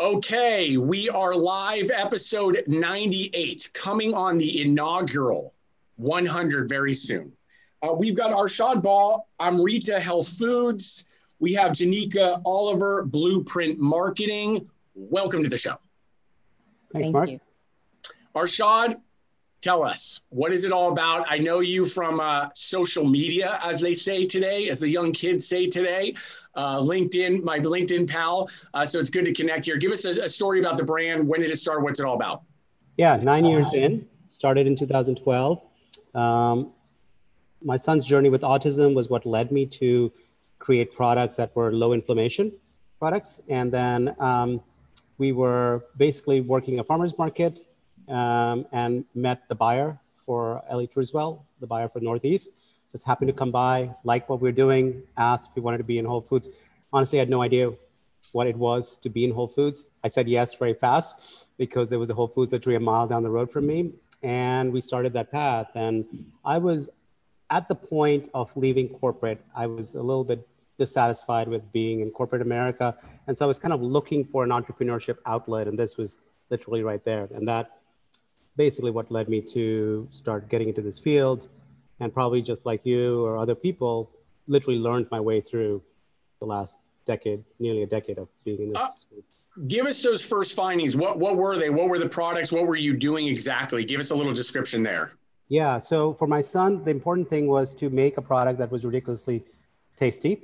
Okay, we are live, episode 98, coming on the inaugural 100 very soon. Uh, we've got Arshad Bahl, Amrita Health Foods. We have Janika Oliver, Blueprint Marketing. Welcome to the show. Thanks, Thank Mark. You. Arshad, tell us what is it all about? I know you from uh, social media as they say today as the young kids say today uh, linkedin my linkedin pal. Uh, so it's good to connect here. Give us a, a, story about the brand. When did it start? What's it all about? Yeah nine years in. Started in 2012 um, my son's journey with autism was what led me to create products that were low inflammation products. And then um, we were basically working a farmers market um, and met the buyer for Ellie Triswell, the buyer for Northeast. Just happened to come by, liked what we are doing, asked if we wanted to be in Whole Foods. Honestly, I had no idea what it was to be in Whole Foods. I said yes very fast because there was a Whole Foods literally a mile down the road from me. And we started that path. And I was at the point of leaving corporate. I was a little bit dissatisfied with being in corporate America. And so I was kind of looking for an entrepreneurship outlet. And this was literally right there. And that basically what led me to start getting into this field. And probably just like you or other people literally learned my way through the last decade nearly a decade of being in this uh, space. give us those first findings. What what were they? What were the products? What were you doing exactly? Give us a little description there. Yeah so for my son the important thing was to make a product that was ridiculously tasty.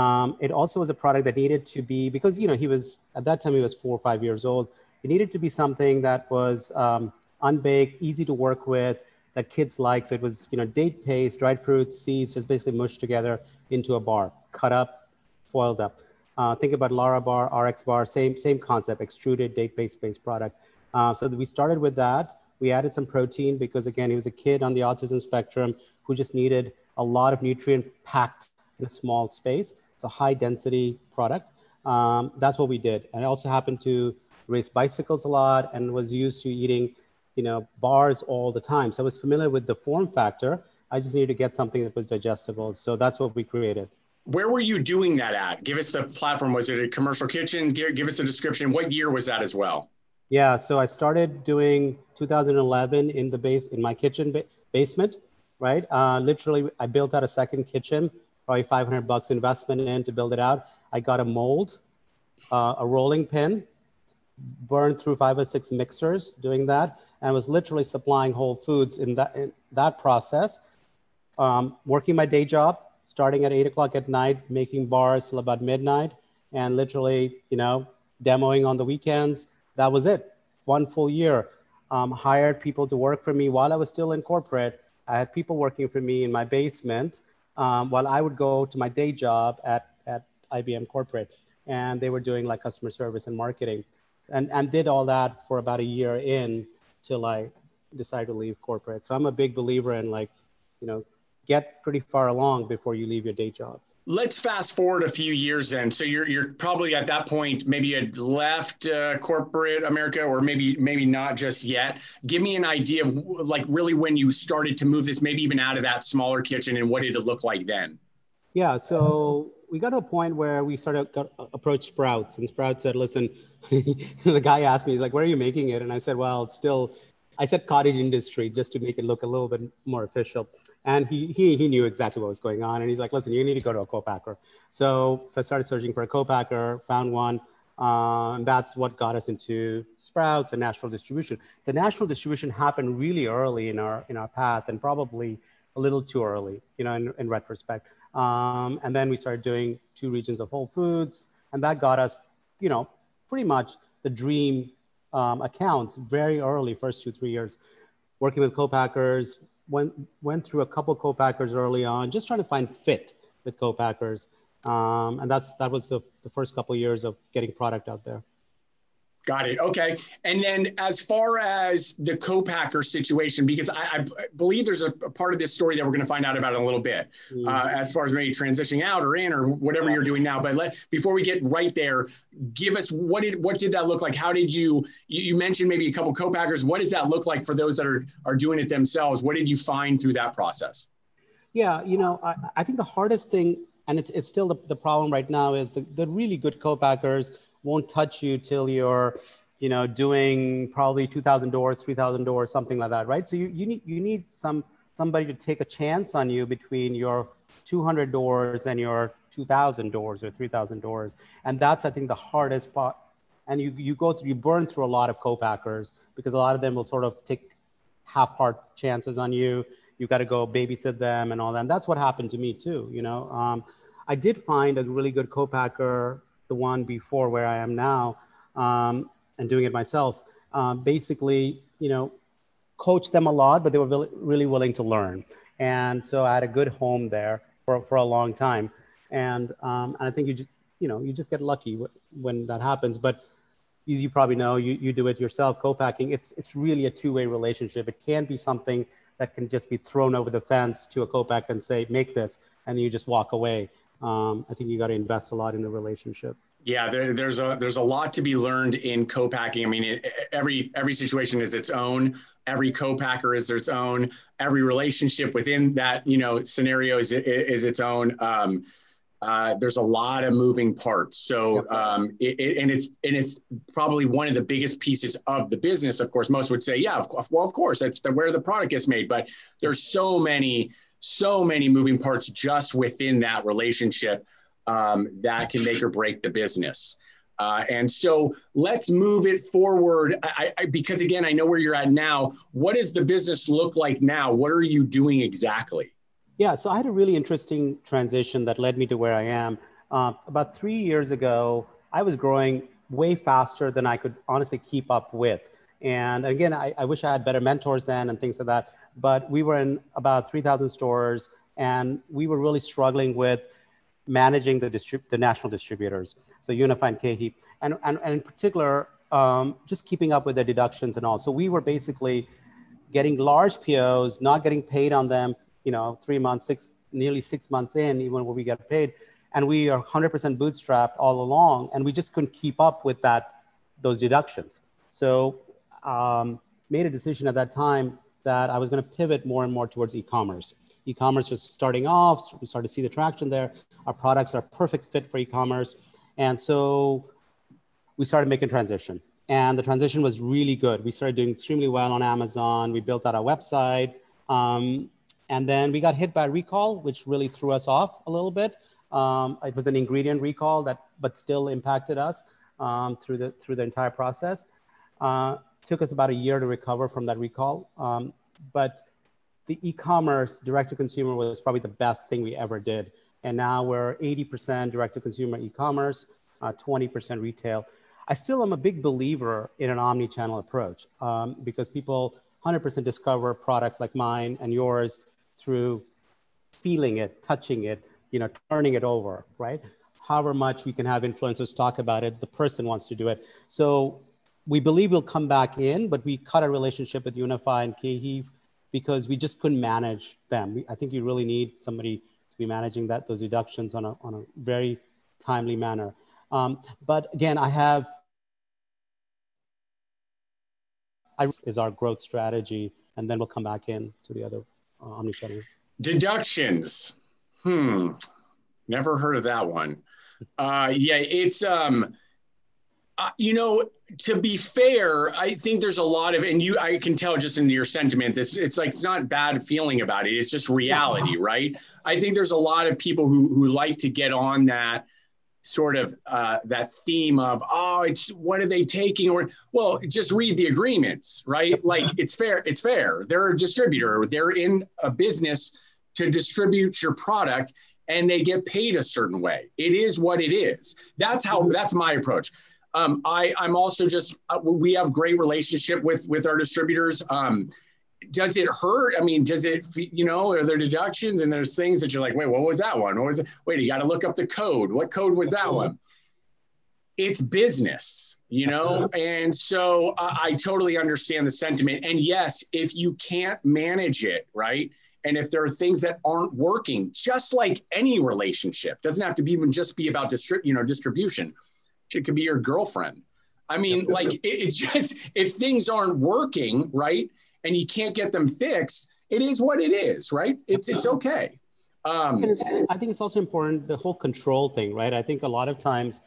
Um, it also was a product that needed to be because you know he was at that time he was four or five years old it needed to be something that was um, unbaked, easy to work with, that kids like. So it was, you know, date paste, dried fruits, seeds, just basically mushed together into a bar, cut up, foiled up. Uh, think about Lärabar, RX bar, same same concept, extruded date paste based product. Uh, so we started with that. We added some protein because again, he was a kid on the autism spectrum who just needed a lot of nutrient packed in a small space. It's a high density product. Um, that's what we did. And I also happened to race bicycles a lot and was used to eating you know, bars all the time. So I was familiar with the form factor. I just needed to get something that was digestible. So that's what we created. Where were you doing that at? Give us the platform. Was it a commercial kitchen? Give, give us a description. What year was that as well? Yeah, so I started doing 2011 in the base in my kitchen ba- basement, right? Uh, literally, I built out a second kitchen, probably 500 bucks investment in to build it out. I got a mold, uh, a rolling pin, burned through five or six mixers doing that and was literally supplying Whole Foods in that, in that process. Um, working my day job, starting at eight o'clock at night, making bars till about midnight, and literally, you know, demoing on the weekends. That was it. One full year. Um, hired people to work for me while I was still in corporate. I had people working for me in my basement um, while I would go to my day job at, at IBM corporate. And they were doing like customer service and marketing and, and did all that for about a year in till I decided to leave corporate. So I'm a big believer in like, you know, get pretty far along before you leave your day job. Let's fast forward a few years then. So you're you're probably at that point maybe you had left uh, corporate America or maybe maybe not just yet. Give me an idea of like really when you started to move this maybe even out of that smaller kitchen and what did it look like then? Yeah, so we got to a point where we started got approached Sprouts and Sprouts said, "Listen, the guy asked me, he's like, where are you making it? And I said, well, it's still, I said cottage industry just to make it look a little bit more official. And he, he, he knew exactly what was going on. And he's like, listen, you need to go to a co-packer. So, so I started searching for a co-packer, found one. Uh, and that's what got us into Sprouts and national distribution. The national distribution happened really early in our, in our path and probably a little too early, you know, in, in retrospect. Um, and then we started doing two regions of Whole Foods, and that got us, you know, pretty much the dream um, accounts very early, first two, three years, working with co-packers, went, went through a couple co-packers early on, just trying to find fit with co-packers. Um, and that's, that was the, the first couple years of getting product out there. Got it. Okay. And then as far as the co-packer situation, because I, I believe there's a, a, part of this story that we're going to find out about in a little bit, mm-hmm. uh, as far as maybe transitioning out or in or whatever yeah. you're doing now. But let before we get right there, give us what did what did that look like? How did you you, you mentioned maybe a couple co-packers? What does that look like for those that are are doing it themselves? What did you find through that process? Yeah, you know, I, I think the hardest thing, and it's it's still the, the problem right now, is the, the really good co-packers won't touch you till you're you know doing probably 2000 doors 3000 doors something like that right? So you, you need you need some somebody to take a chance on you between your 200 doors and your 2000 doors or 3000 doors. And that's i think the hardest part. And you, you go through you burn through a lot of co-packers because a lot of them will sort of take half-heart chances on you. You got to go babysit them and all that. And that's what happened to me too you know? Um, i did find a really good co-packer the one before where i am now um, and doing it myself, um, basically, you know, coach them a lot, but they were really willing to learn. And so I had a good home there for, for a long time. And, um, and I think you just, you know, you just get lucky when that happens. But as you probably know, you, you do it yourself, co-packing, it's, it's really a two-way relationship. It can't be something that can just be thrown over the fence to a co-pack and say, make this, and you just walk away. Um, I think you got to invest a lot in the relationship. Yeah, there, there's a there's a lot to be learned in co-packing. I mean, it, every every situation is its own. Every co-packer is its own. Every relationship within that you know scenario is is its own. Um, uh, there's a lot of moving parts. So, um, it, it, and it's and it's probably one of the biggest pieces of the business. Of course, most would say, yeah, of course, well, of course, that's the, where the product gets made. But there's so many, so many moving parts just within that relationship um, that can make or break the business. Uh, and so let's move it forward I, I, because, again, I know where you're at now. What does the business look like now? What are you doing exactly? Yeah, so I had a really interesting transition that led me to where I am. Uh, about three years ago, I was growing way faster than I could honestly keep up with. And again, I, I wish I had better mentors then and things like that. But we were in about 3,000 stores and we were really struggling with managing the, distrib- the national distributors, so UNFI and KeHE, and, and, and in particular, um, just keeping up with the deductions and all. So we were basically getting large POs, not getting paid on them, you know, three months, six, nearly six months in, even when we got paid. And we are 100% bootstrapped all along, and we just couldn't keep up with that, those deductions. So um, made a decision at that time that I was going to pivot more and more towards e-commerce e-commerce was starting off. We started to see the traction there. Our products are a perfect fit for e-commerce. And so we started making transition. And the transition was really good. We started doing extremely well on Amazon. We built out our website. Um, and then we got hit by a recall, which really threw us off a little bit. Um, it was an ingredient recall that, but still impacted us um, through the through the entire process. Uh, took us about a year to recover from that recall. Um, but the e-commerce direct to consumer was probably the best thing we ever did. And now we're 80% direct to consumer e-commerce, uh, 20% retail. I still am a big believer in an omni-channel approach um, because people 100% discover products like mine and yours through feeling it, touching it, you know, turning it over, right? However much we can have influencers talk about it, the person wants to do it. So we believe we'll come back in, but we cut our relationship with UNFI and KeHE because we just couldn't manage them. We, I think you really need somebody to be managing that those deductions on a, on a very timely manner. Um, but again, I have I, is our growth strategy, and then we'll come back in to the other uh, omnichannel. Deductions. Hmm. Never heard of that one. Uh, yeah, it's um, uh, you know, to be fair, I think there's a lot of, and you, I can tell just in your sentiment, this, it's like, it's not bad feeling about it. It's just reality, right? I think there's a lot of people who, who like to get on that sort of, uh, that theme of, oh, it's, what are they taking? Or, well, just read the agreements, right? Like it's fair, it's fair. They're a distributor. They're in a business to distribute your product and they get paid a certain way. It is what it is. That's how, that's my approach um, I, I'm also just uh, we have great relationship with with our distributors. Um, does it hurt? I mean, does it, you know, are there deductions and there's things that you're like, wait, what was that one? What was it? Wait, you got to look up the code. What code was that one? It's business, you know? And so I, I totally understand the sentiment. And yes, if you can't manage it, right? And if there are things that aren't working, just like any relationship, doesn't have to be even just be about distrib- you know, distribution it could be your girlfriend. I mean, like it's just if things aren't working right and you can't get them fixed, it is what it is, right? It's it's okay. Um, I think it's also important the whole control thing, right? I think a lot of times,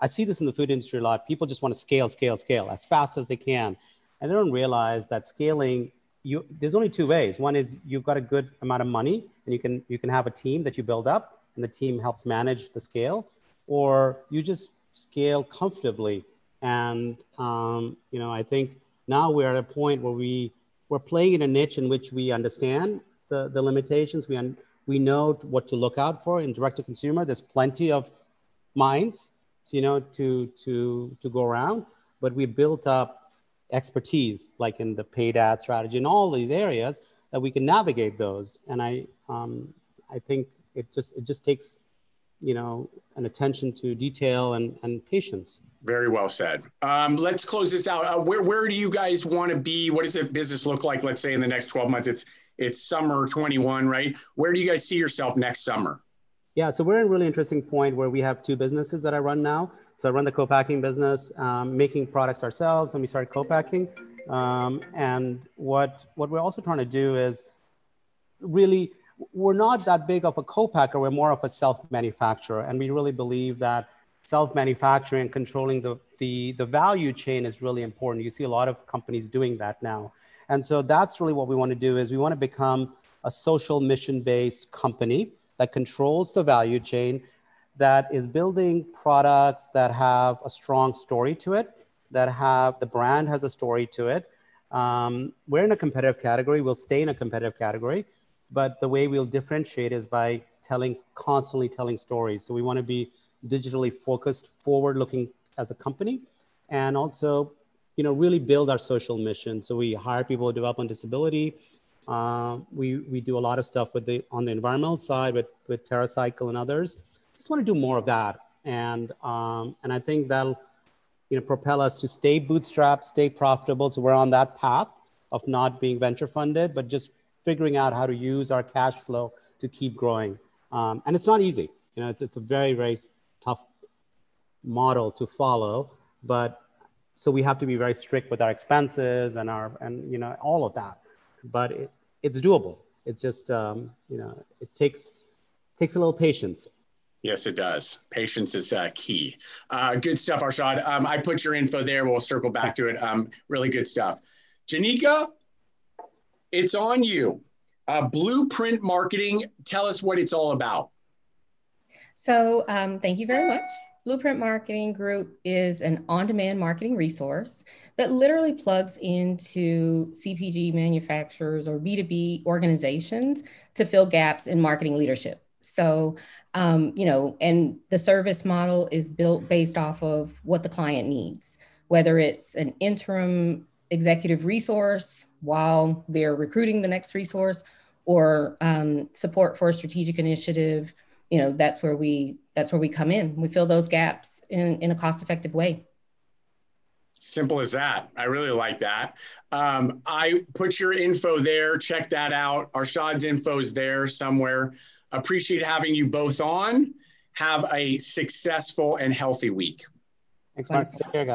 I see this in the food industry a lot. People just want to scale, scale, scale as fast as they can. And they don't realize that scaling, you, there's only two ways. One is you've got a good amount of money and you can, you can have a team that you build up and the team helps manage the scale, or you just scale comfortably. And, um, you know, I think now we're at a point where we, we're playing in a niche in which we understand the, the limitations. We, un, we know what to look out for in direct to consumer. There's plenty of minds you know, to to to go around. But we built up expertise, like in the paid ad strategy in all these areas, that we can navigate those. And I um, I think it just it just takes you know an attention to detail and, and patience. Very well said. Um, let's close this out. Uh, where, where do you guys want to be? What does the business look like let's say in the next 12 months? It's it's summer 21 right? Where do you guys see yourself next summer? Yeah, so we're in a really interesting point where we have two businesses that I run now. So I run the co-packing business, um, making products ourselves, and we started co-packing. Um, and what what we're also trying to do is really we're not that big of a co-packer. We're more of a self-manufacturer, and we really believe that self-manufacturing and controlling the, the the value chain is really important. You see a lot of companies doing that now, and so that's really what we want to do. Is we want to become a social mission-based company that controls the value chain, that is building products that have a strong story to it, that have the brand has a story to it. Um, we're in a competitive category. We'll stay in a competitive category, but the way we'll differentiate is by telling constantly telling stories. So we want to be digitally focused, forward-looking as a company, and also, you know, really build our social mission. So we hire people with development disability. Uh, we, we do a lot of stuff with the, on the environmental side with, with TerraCycle and others. Just want to do more of that. And, um, and I think that'll you know, propel us to stay bootstrapped, stay profitable. So we're on that path of not being venture funded, but just figuring out how to use our cash flow to keep growing. Um, and it's not easy. You know, it's, it's a very, very tough model to follow, but so we have to be very strict with our expenses and our, and, you know, all of that but it, it's doable. It's just um, you know it takes takes a little patience. Yes, it does. Patience is uh, key. Uh, good stuff, Arshad. Um, I put your info there. We'll circle back to it. Um, really good stuff. Janika, it's on you. Uh, Blueprint Marketing. Tell us what it's all about. So, um, thank you very much. Blueprint Marketing Group is an on demand marketing resource that literally plugs into CPG manufacturers or B2B organizations to fill gaps in marketing leadership. So, um, you know, and the service model is built based off of what the client needs, whether it's an interim executive resource while they're recruiting the next resource or um, support for a strategic initiative you know that's where we that's where we come in. We fill those gaps in, in a cost effective way. Simple as that. I really like that. Um, i put your info there. Check that out. Arshad's info is there somewhere. Appreciate having you both on. Have a successful and healthy week. Thanks mark. Take care guys